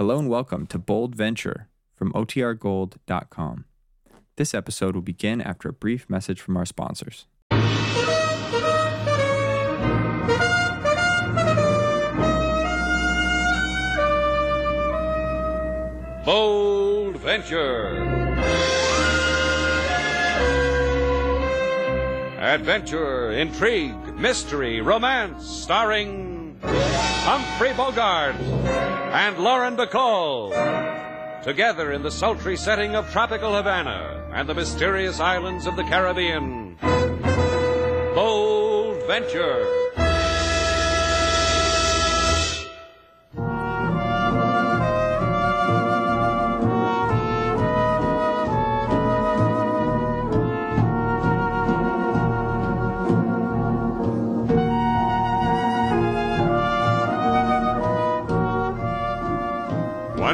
Hello and welcome to Bold Venture from OTRGold.com. This episode will begin after a brief message from our sponsors. Bold Venture. Adventure, intrigue, mystery, romance, starring Humphrey Bogart and Lauren Bacall. Together in the sultry setting of tropical Havana and the mysterious islands of the Caribbean. Bold Venture.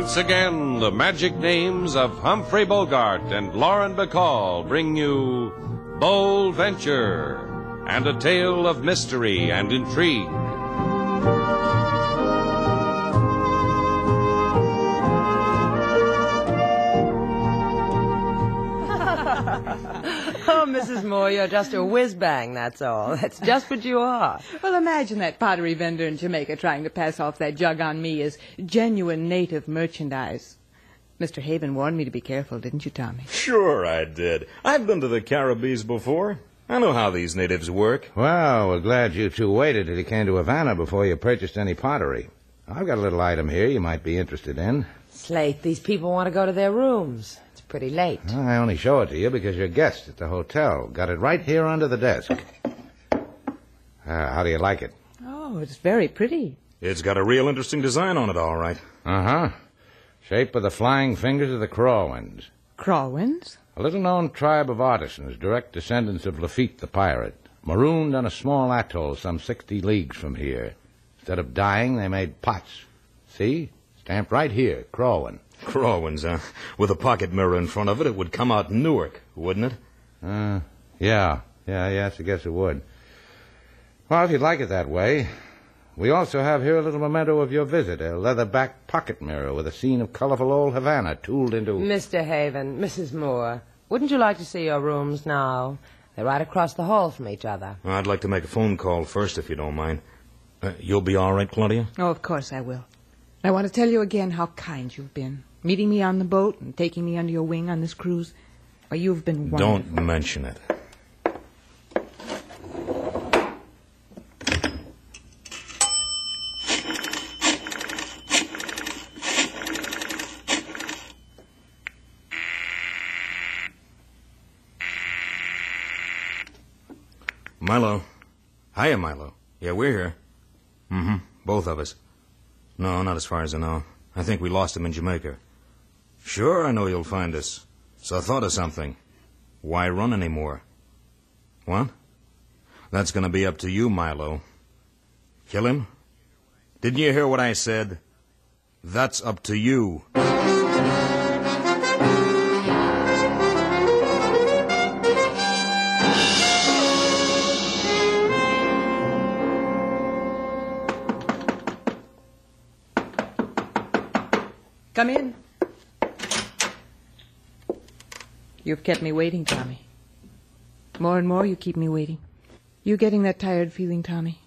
Once again, the magic names of Humphrey Bogart and Lauren Bacall bring you Bold Venture and a tale of mystery and intrigue. Mrs. Moore, you're just a whiz bang, that's all. That's just what you are. Well, imagine that pottery vendor in Jamaica trying to pass off that jug on me as genuine native merchandise. Mr. Haven warned me to be careful, didn't you, Tommy? Sure, I did. I've been to the Caribbees before. I know how these natives work. Well, we're glad you two waited till you came to Havana before you purchased any pottery. I've got a little item here you might be interested in. Slate, these people want to go to their rooms. It's pretty late. I only show it to you because you're guests at the hotel. Got it right here under the desk. Uh, how do you like it? Oh, it's very pretty. It's got a real interesting design on it, all right. Uh huh. Shape of the flying fingers of the Crawwins. Crawwins? A little known tribe of artisans, direct descendants of Lafitte the pirate, marooned on a small atoll some 60 leagues from here. Instead of dying, they made pots. See? Stamped right here, Crawwin. Crawwins, huh? With a pocket mirror in front of it, it would come out Newark, wouldn't it? Uh, yeah. Yeah, yes, I guess it would. Well, if you'd like it that way. We also have here a little memento of your visit, a leather-backed pocket mirror with a scene of colorful old Havana tooled into... Mr. Haven, Mrs. Moore, wouldn't you like to see your rooms now? They're right across the hall from each other. I'd like to make a phone call first, if you don't mind. Uh, you'll be all right, Claudia? Oh, of course I will. I want to tell you again how kind you've been. Meeting me on the boat and taking me under your wing on this cruise. Well, you've been wonderful. Don't mention it. Milo. Hiya, Milo. Yeah, we're here. Mm-hmm. Both of us. No, not as far as I know. I think we lost him in Jamaica. Sure, I know you'll find us. So I thought of something. Why run anymore? What? That's going to be up to you, Milo. Kill him? Didn't you hear what I said? That's up to you. You've kept me waiting, Tommy. More and more you keep me waiting. You getting that tired feeling, Tommy?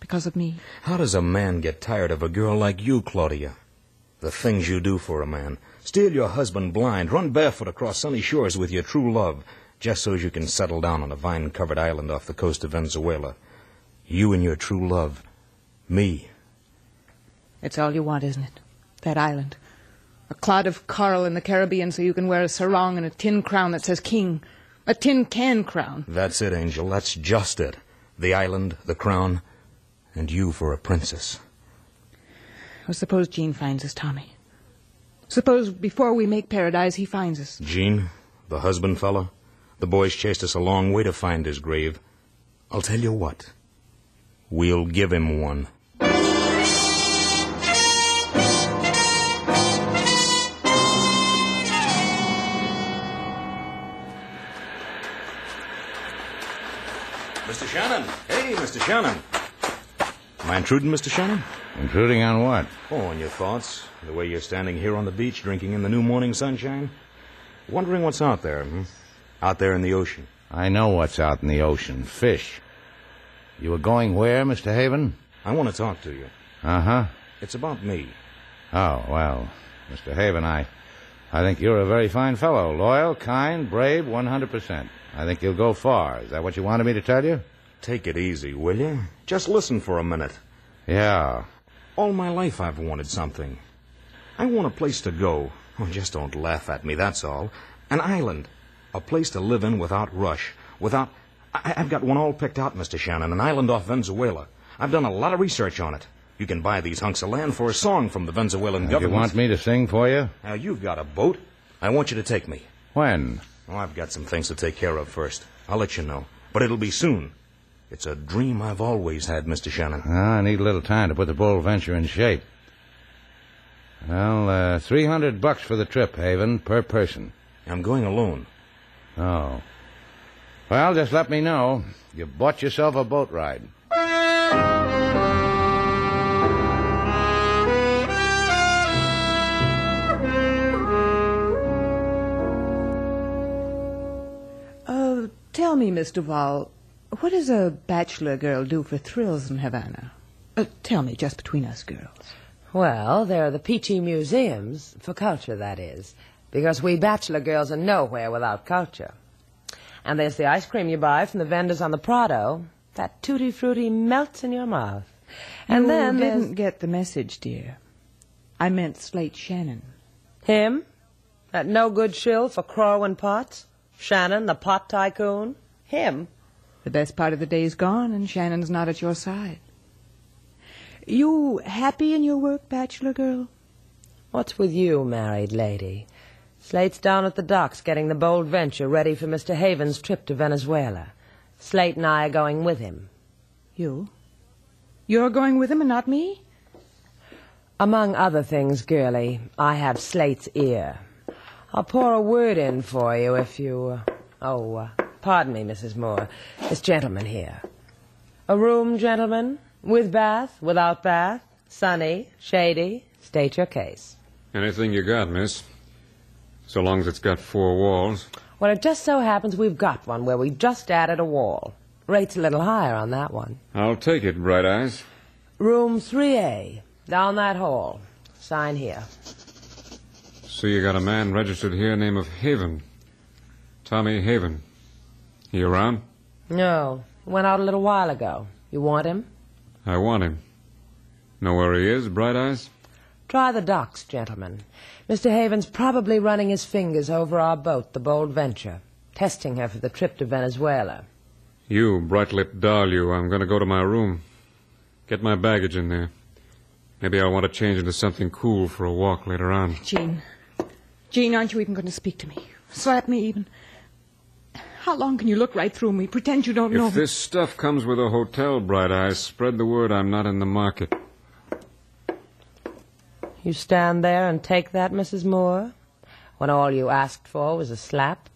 Because of me. How does a man get tired of a girl like you, Claudia? The things you do for a man. Steal your husband blind, run barefoot across sunny shores with your true love, just so as you can settle down on a vine-covered island off the coast of Venezuela. You and your true love. Me. It's all you want, isn't it? That island. A clod of coral in the Caribbean so you can wear a sarong and a tin crown that says king. A tin can crown. That's it, Angel. That's just it. The island, the crown, and you for a princess. Well, suppose Jean finds us, Tommy. Suppose before we make paradise, he finds us. Jean, the husband fella, the boys chased us a long way to find his grave. I'll tell you what. We'll give him one. Mr. Shannon. Hey, Mr. Shannon. Am I intruding, Mr. Shannon? Intruding on what? Oh, on your thoughts. The way you're standing here on the beach drinking in the new morning sunshine. Wondering what's out there, hmm? Out there in the ocean. I know what's out in the ocean. Fish. You were going where, Mr. Haven? I want to talk to you. Uh huh. It's about me. Oh, well, Mr. Haven, I, I think you're a very fine fellow. Loyal, kind, brave, 100%. I think you'll go far. Is that what you wanted me to tell you? Take it easy, will you? Just listen for a minute. Yeah. All my life I've wanted something. I want a place to go. Oh, just don't laugh at me, that's all. An island. A place to live in without rush. Without. I- I've got one all picked out, Mr. Shannon. An island off Venezuela. I've done a lot of research on it. You can buy these hunks of land for a song from the Venezuelan government. You want me to sing for you? Now, you've got a boat. I want you to take me. When? Oh, I've got some things to take care of first. I'll let you know. But it'll be soon. It's a dream I've always had, Mr. Shannon. Ah, I need a little time to put the Bold Venture in shape. Well, uh, 300 bucks for the trip, Haven, per person. I'm going alone. Oh. Well, just let me know. You've bought yourself a boat ride. Tell me, Miss Duval, what does a bachelor girl do for thrills in Havana? Uh, tell me, just between us girls. Well, there are the peachy museums, for culture, that is, because we bachelor girls are nowhere without culture. And there's the ice cream you buy from the vendors on the Prado. That tutti frutti melts in your mouth. And you then there's didn't get the message, dear. I meant Slate Shannon. him, that no good shill for Crow and Potts, Shannon, the pot tycoon. Him. The best part of the day's gone, and Shannon's not at your side. You happy in your work, bachelor girl? What's with you, married lady? Slate's down at the docks getting the bold venture ready for Mr. Haven's trip to Venezuela. Slate and I are going with him. You? You're going with him and not me? Among other things, girlie, I have Slate's ear. I'll pour a word in for you if you. Uh, oh, uh, pardon me, Mrs. Moore. This gentleman here. A room, gentlemen? With bath, without bath, sunny, shady. State your case. Anything you got, miss. So long as it's got four walls. Well, it just so happens we've got one where we just added a wall. Rate's a little higher on that one. I'll take it, Bright Eyes. Room 3A, down that hall. Sign here. So you got a man registered here, name of Haven. Tommy Haven. He around? No, went out a little while ago. You want him? I want him. Know where he is, Bright Eyes? Try the docks, gentlemen. Mr. Haven's probably running his fingers over our boat, the Bold Venture, testing her for the trip to Venezuela. You, bright-lipped doll, you. I'm going to go to my room. Get my baggage in there. Maybe I'll want to change into something cool for a walk later on. Jean. Jean, aren't you even going to speak to me? Slap me even? How long can you look right through me, pretend you don't know If this stuff comes with a hotel, Bright Eyes, spread the word I'm not in the market. You stand there and take that, Mrs. Moore, when all you asked for was a slap?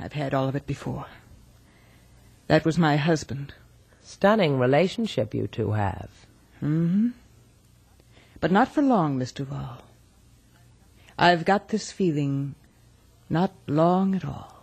I've had all of it before. That was my husband. Stunning relationship you two have. Mm-hmm. But not for long, Miss Duval. I've got this feeling not long at all.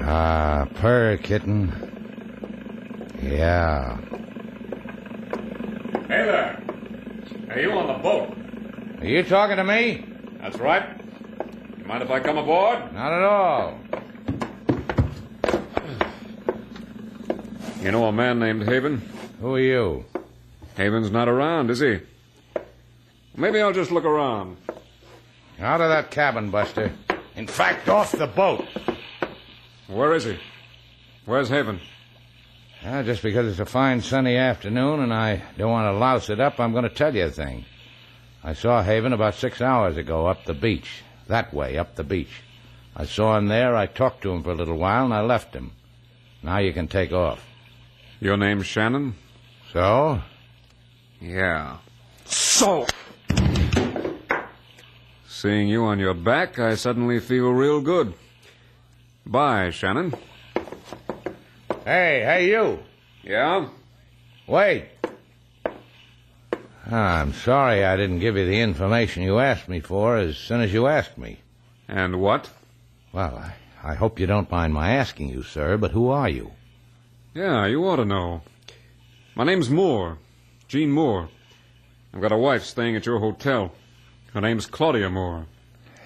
Ah, purr, kitten. Yeah. Hey there. Are you on the boat. Are you talking to me? That's right. You mind if I come aboard? Not at all. You know a man named Haven? Who are you? Haven's not around, is he? Maybe I'll just look around. Out of that cabin, Buster. In fact, off the boat. Where is he? Where's Haven? Just because it's a fine sunny afternoon and I don't want to louse it up, I'm going to tell you a thing. I saw Haven about six hours ago up the beach. That way, up the beach. I saw him there, I talked to him for a little while, and I left him. Now you can take off. Your name's Shannon? So? Yeah. So! Seeing you on your back, I suddenly feel real good. Bye, Shannon. Hey, hey, you! Yeah? Wait! Ah, I'm sorry I didn't give you the information you asked me for as soon as you asked me. And what? Well, I, I hope you don't mind my asking you, sir, but who are you? Yeah, you ought to know. My name's Moore. Jean Moore. I've got a wife staying at your hotel. Her name's Claudia Moore.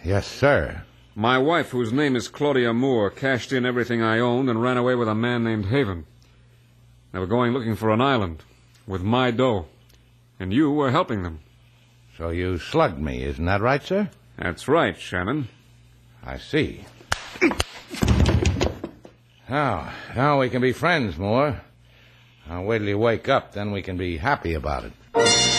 Yes, sir. My wife, whose name is Claudia Moore, cashed in everything I owned and ran away with a man named Haven. They were going looking for an island with my dough, and you were helping them. So you slugged me, isn't that right, sir? That's right, Shannon. I see. Now, now we can be friends, Moore. I'll wait till you wake up, then we can be happy about it.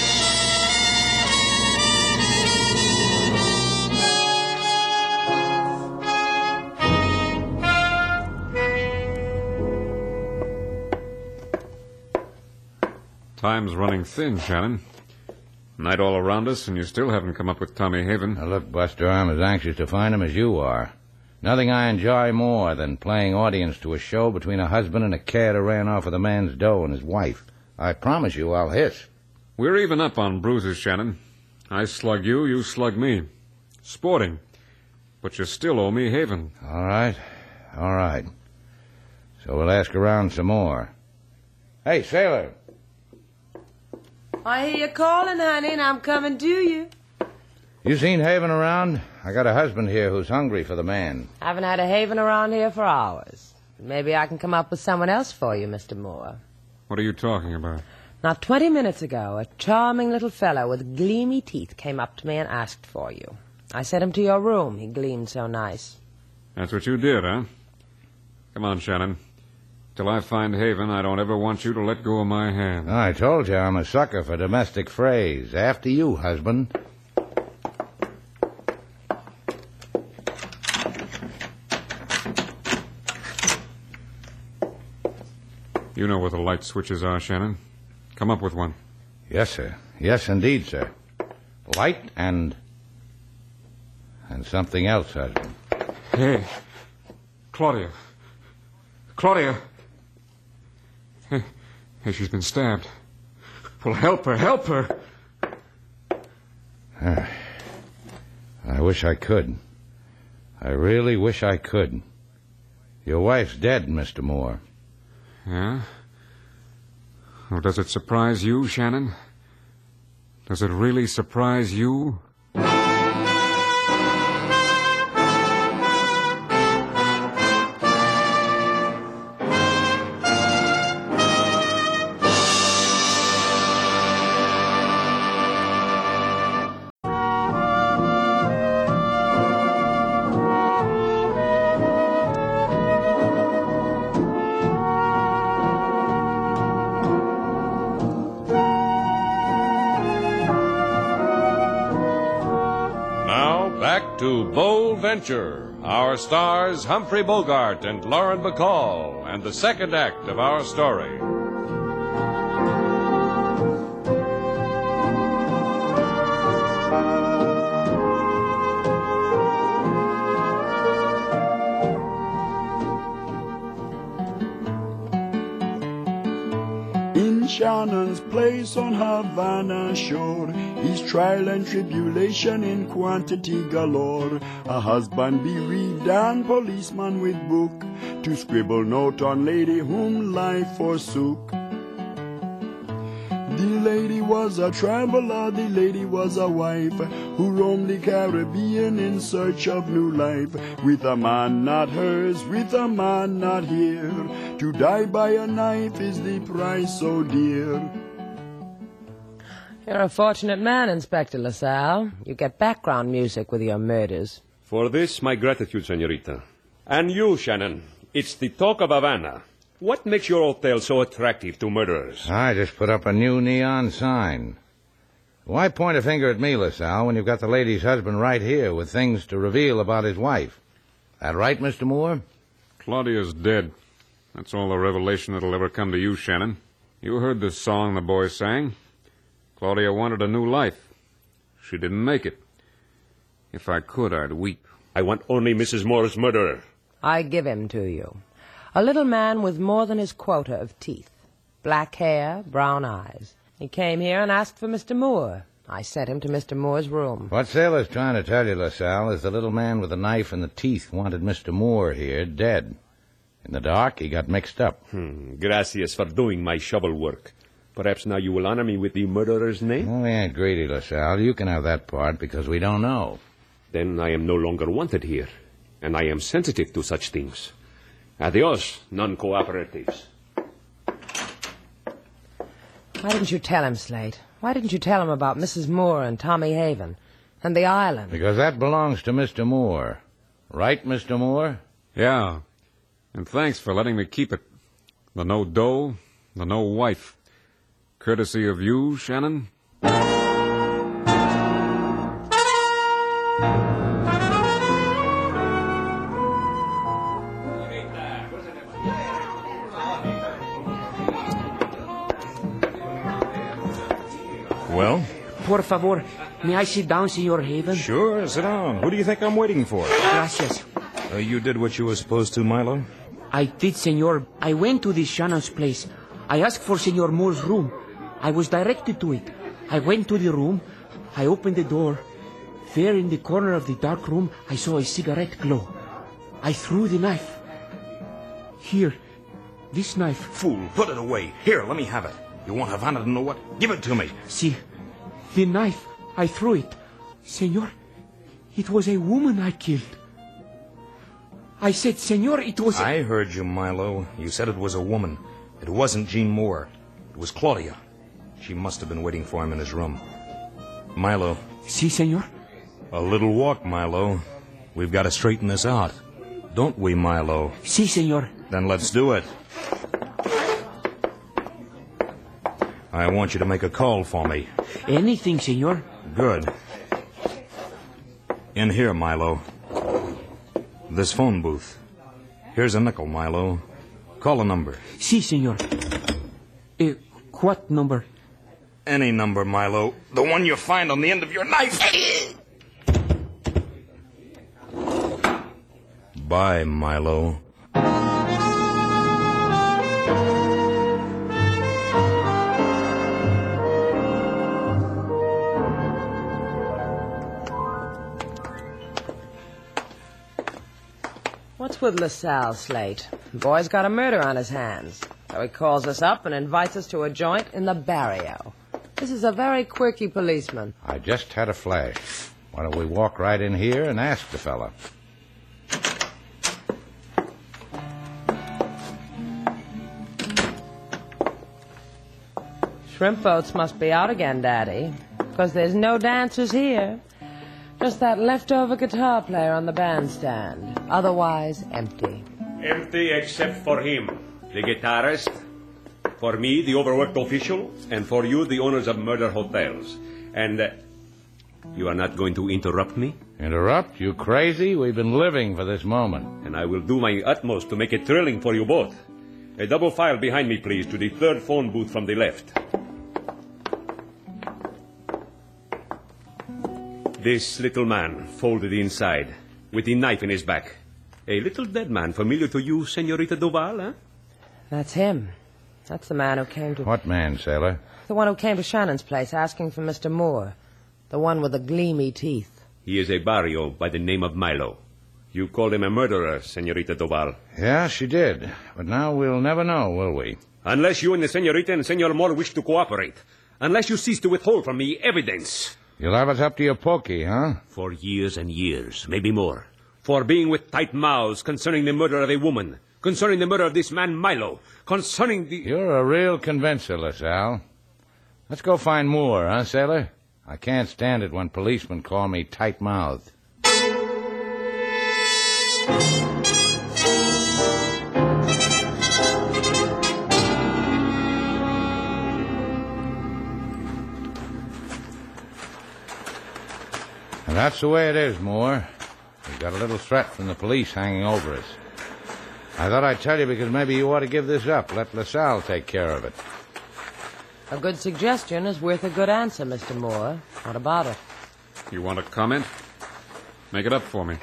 Time's running thin, Shannon. Night all around us, and you still haven't come up with Tommy Haven. Now, look, Buster, I'm as anxious to find him as you are. Nothing I enjoy more than playing audience to a show between a husband and a cat who ran off with a man's dough and his wife. I promise you I'll hiss. We're even up on bruises, Shannon. I slug you, you slug me. Sporting. But you still owe me Haven. All right. All right. So we'll ask around some more. Hey, sailor. I hear you calling, honey, and I'm coming to you. You seen Haven around? I got a husband here who's hungry for the man. I Haven't had a haven around here for hours. Maybe I can come up with someone else for you, Mr. Moore. What are you talking about? Not twenty minutes ago, a charming little fellow with gleamy teeth came up to me and asked for you. I sent him to your room. He gleamed so nice. That's what you did, huh? Come on, Shannon. Till I find Haven, I don't ever want you to let go of my hand. I told you I'm a sucker for domestic phrase. After you, husband. You know where the light switches are, Shannon. Come up with one. Yes, sir. Yes, indeed, sir. Light and. and something else, husband. Hey, Claudia. Claudia. She's been stabbed. Well, help her, help her. I wish I could. I really wish I could. Your wife's dead, Mr. Moore. Yeah? Well, does it surprise you, Shannon? Does it really surprise you? To Bold Venture. Our stars Humphrey Bogart and Lauren Bacall, and the second act of our story. In Shannon's place on Havana shore, his trial and tribulation in quantity galore. A husband bereaved and policeman with book to scribble note on lady whom life forsook. The lady was a traveler, the lady was a wife who roamed the Caribbean in search of new life. With a man not hers, with a man not here. To die by a knife is the price so dear. You're a fortunate man, Inspector LaSalle. You get background music with your murders. For this, my gratitude, senorita. And you, Shannon. It's the talk of Havana. What makes your hotel so attractive to murderers? I just put up a new neon sign. Why point a finger at me, LaSalle, when you've got the lady's husband right here with things to reveal about his wife? That right, Mr. Moore? Claudia's dead. That's all the revelation that'll ever come to you, Shannon. You heard the song the boy sang. Claudia wanted a new life. She didn't make it. If I could, I'd weep. I want only Mrs. Moore's murderer. I give him to you. A little man with more than his quota of teeth. Black hair, brown eyes. He came here and asked for Mr. Moore. I sent him to Mr. Moore's room. What Sailor's trying to tell you, LaSalle, is the little man with the knife and the teeth wanted Mr. Moore here dead. In the dark, he got mixed up. Hmm. Gracias for doing my shovel work. Perhaps now you will honor me with the murderer's name? Oh, we ain't greedy, LaSalle. You can have that part because we don't know. Then I am no longer wanted here, and I am sensitive to such things. Adios, non-cooperatives. Why didn't you tell him, Slate? Why didn't you tell him about Mrs. Moore and Tommy Haven and the island? Because that belongs to Mr. Moore. Right, Mr. Moore? Yeah. And thanks for letting me keep it. The no dough, the no wife. Courtesy of you, Shannon? Well? Por favor, may I sit down, Senor Haven? Sure, sit down. Who do you think I'm waiting for? Gracias. Uh, you did what you were supposed to, Milo? I did, Senor. I went to this Shannon's place. I asked for Senor Moore's room. I was directed to it. I went to the room. I opened the door. There in the corner of the dark room, I saw a cigarette glow. I threw the knife. Here, this knife. Fool, put it away. Here, let me have it. You want Havana to know what? Give it to me. See, the knife. I threw it. Senor, it was a woman I killed. I said, Senor, it was. I heard you, Milo. You said it was a woman. It wasn't Jean Moore. It was Claudia. She must have been waiting for him in his room. Milo. Si, senor. A little walk, Milo. We've got to straighten this out. Don't we, Milo? Si, senor. Then let's do it. I want you to make a call for me. Anything, senor. Good. In here, Milo. This phone booth. Here's a nickel, Milo. Call a number. Si, senor. Uh, what number? Any number, Milo. The one you find on the end of your knife. Bye, Milo. What's with LaSalle, Slate? Boy's got a murder on his hands. So he calls us up and invites us to a joint in the barrio. This is a very quirky policeman. I just had a flash. Why don't we walk right in here and ask the fella? Shrimp boats must be out again, Daddy. Because there's no dancers here. Just that leftover guitar player on the bandstand. Otherwise, empty. Empty except for him, the guitarist. For me, the overworked official. And for you, the owners of murder hotels. And uh, you are not going to interrupt me? Interrupt? You crazy? We've been living for this moment. And I will do my utmost to make it thrilling for you both. A double file behind me, please, to the third phone booth from the left. This little man, folded inside, with the knife in his back. A little dead man familiar to you, Senorita Duval, eh? That's him. That's the man who came to. What man, sailor? The one who came to Shannon's place asking for Mr. Moore. The one with the gleamy teeth. He is a barrio by the name of Milo. You called him a murderer, Senorita Duval. Yeah, she did. But now we'll never know, will we? Unless you and the Senorita and Senor Moore wish to cooperate. Unless you cease to withhold from me evidence. You'll have us up to your pokey, huh? For years and years, maybe more. For being with tight mouths concerning the murder of a woman. Concerning the murder of this man Milo. Concerning the... You're a real convincer, LaSalle. Let's go find Moore, huh, sailor? I can't stand it when policemen call me tight-mouthed. And that's the way it is, Moore. We've got a little threat from the police hanging over us. I thought I'd tell you because maybe you ought to give this up. Let LaSalle take care of it. A good suggestion is worth a good answer, Mr. Moore. What about it? You want a comment? Make it up for me.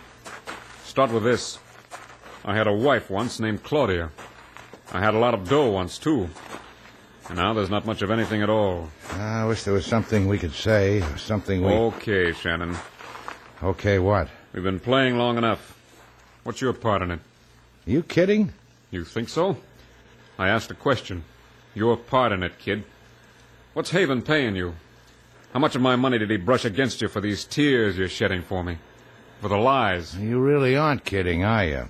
Start with this. I had a wife once named Claudia. I had a lot of dough once, too. And now there's not much of anything at all. I wish there was something we could say, or something we. Okay, Shannon. Okay, what? We've been playing long enough. What's your part in it? You kidding? You think so? I asked a question. Your part in it, kid. What's Haven paying you? How much of my money did he brush against you for these tears you're shedding for me? For the lies? You really aren't kidding, are you?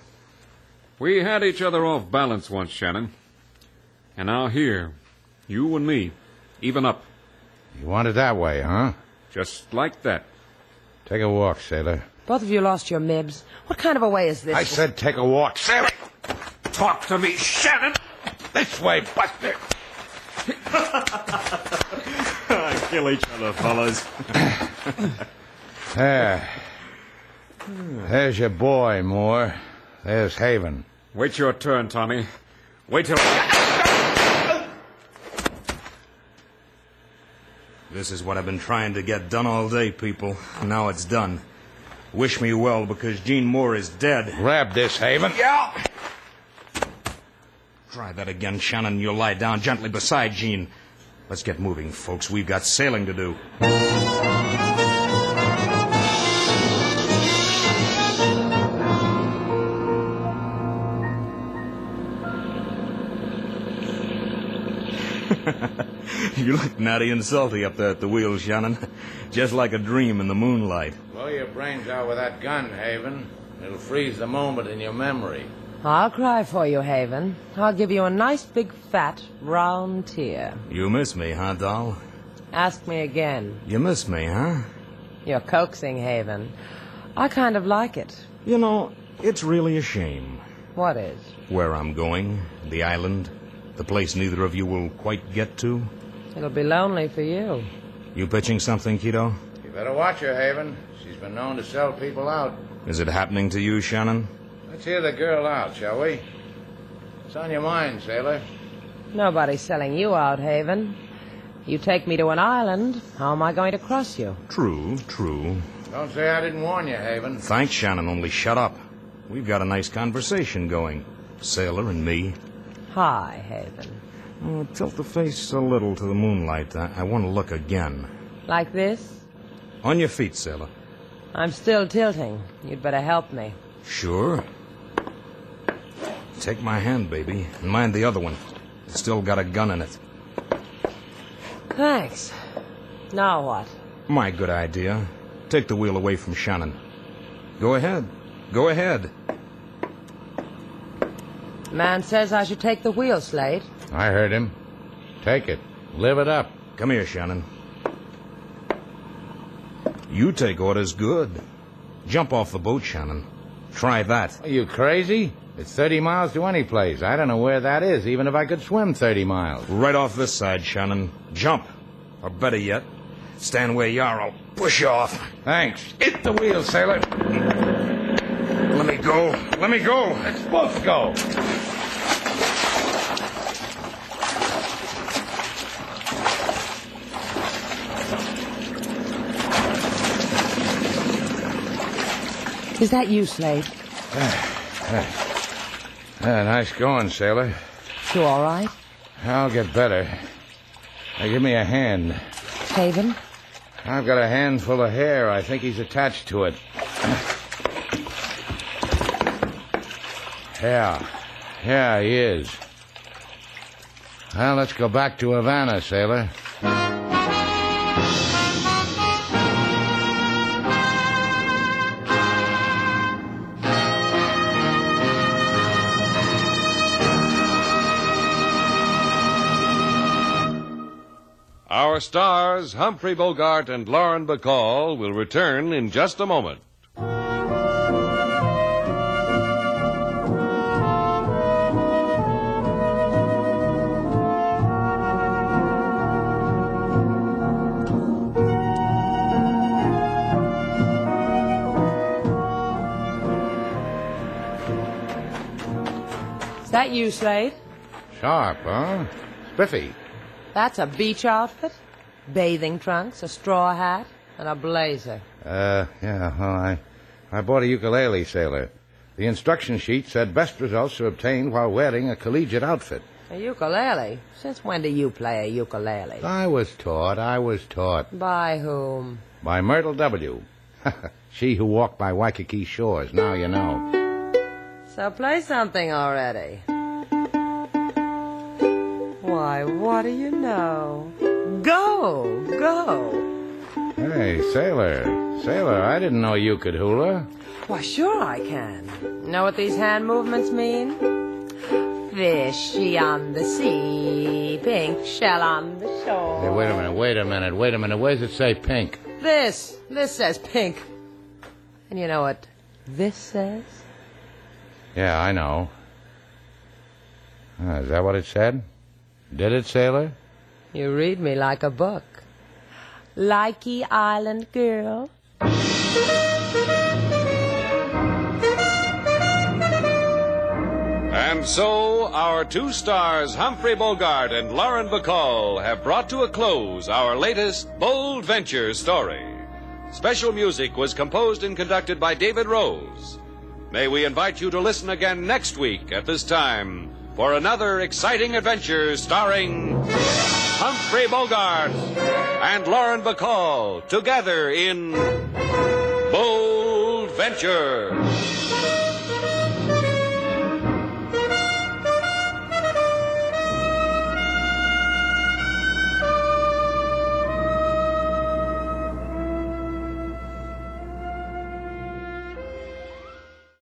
We had each other off balance once, Shannon. And now here, you and me, even up. You want it that way, huh? Just like that. Take a walk, sailor. Both of you lost your mibs. What kind of a way is this? I said take a walk, sailor. Talk to me, Shannon! This way, Buster. Kill each other, fellas. There. There's your boy, Moore. There's Haven. Wait your turn, Tommy. Wait till. This is what I've been trying to get done all day, people. Now it's done. Wish me well because Gene Moore is dead. Grab this, Haven. Yeah! Try that again, Shannon. You'll lie down gently beside Gene. Let's get moving, folks. We've got sailing to do. you look natty and salty up there at the wheel, Shannon. Just like a dream in the moonlight. Blow your brains out with that gun, Haven. It'll freeze the moment in your memory. I'll cry for you, Haven. I'll give you a nice big fat round tear. You miss me, huh, doll? Ask me again. You miss me, huh? You're coaxing, Haven. I kind of like it. You know, it's really a shame. What is? Where I'm going, the island, the place neither of you will quite get to. It'll be lonely for you. You pitching something, Keto? You better watch her, Haven. She's been known to sell people out. Is it happening to you, Shannon? Let's hear the girl out, shall we? What's on your mind, sailor? Nobody's selling you out, Haven. You take me to an island, how am I going to cross you? True, true. Don't say I didn't warn you, Haven. Thanks, Shannon, only shut up. We've got a nice conversation going. Sailor and me. Hi, Haven. Oh, tilt the face a little to the moonlight. I, I want to look again. Like this? On your feet, sailor. I'm still tilting. You'd better help me. Sure. Take my hand, baby, and mind the other one. It's still got a gun in it. Thanks. Now what? My good idea. Take the wheel away from Shannon. Go ahead. Go ahead. Man says I should take the wheel, Slate. I heard him. Take it. Live it up. Come here, Shannon. You take orders good. Jump off the boat, Shannon. Try that. Are you crazy? It's 30 miles to any place. I don't know where that is, even if I could swim 30 miles. Right off this side, Shannon. Jump. Or better yet, stand where you are. I'll push you off. Thanks. Hit the wheel, sailor. Let me go. Let me go. Let's both go. Is that you, Slate? Ah, nice going, sailor. You all right? I'll get better. Now give me a hand. Haven? I've got a handful of hair. I think he's attached to it. Yeah. Yeah, he is. Well, let's go back to Havana, sailor. Our stars, Humphrey Bogart and Lauren Bacall, will return in just a moment. Is that you, Slate? Sharp, huh? Spiffy. That's a beach outfit? Bathing trunks, a straw hat, and a blazer. Uh, yeah, well, I, I bought a ukulele, sailor. The instruction sheet said best results are obtained while wearing a collegiate outfit. A ukulele? Since when do you play a ukulele? I was taught, I was taught. By whom? By Myrtle W. she who walked by Waikiki shores, now you know. So play something already. Why, what do you know? Go, go. Hey, sailor, sailor, I didn't know you could hula. Why, sure I can. Know what these hand movements mean? Fishy on the sea, pink shell on the shore. Hey, wait a minute, wait a minute, wait a minute. Where's it say pink? This, this says pink. And you know what this says? Yeah, I know. Ah, is that what it said? Did it, sailor? You read me like a book. Likey Island girl. And so, our two stars, Humphrey Bogart and Lauren Bacall, have brought to a close our latest Bold Venture story. Special music was composed and conducted by David Rose. May we invite you to listen again next week at this time for another exciting adventure starring Humphrey Bogart and Lauren Bacall together in Bold Venture.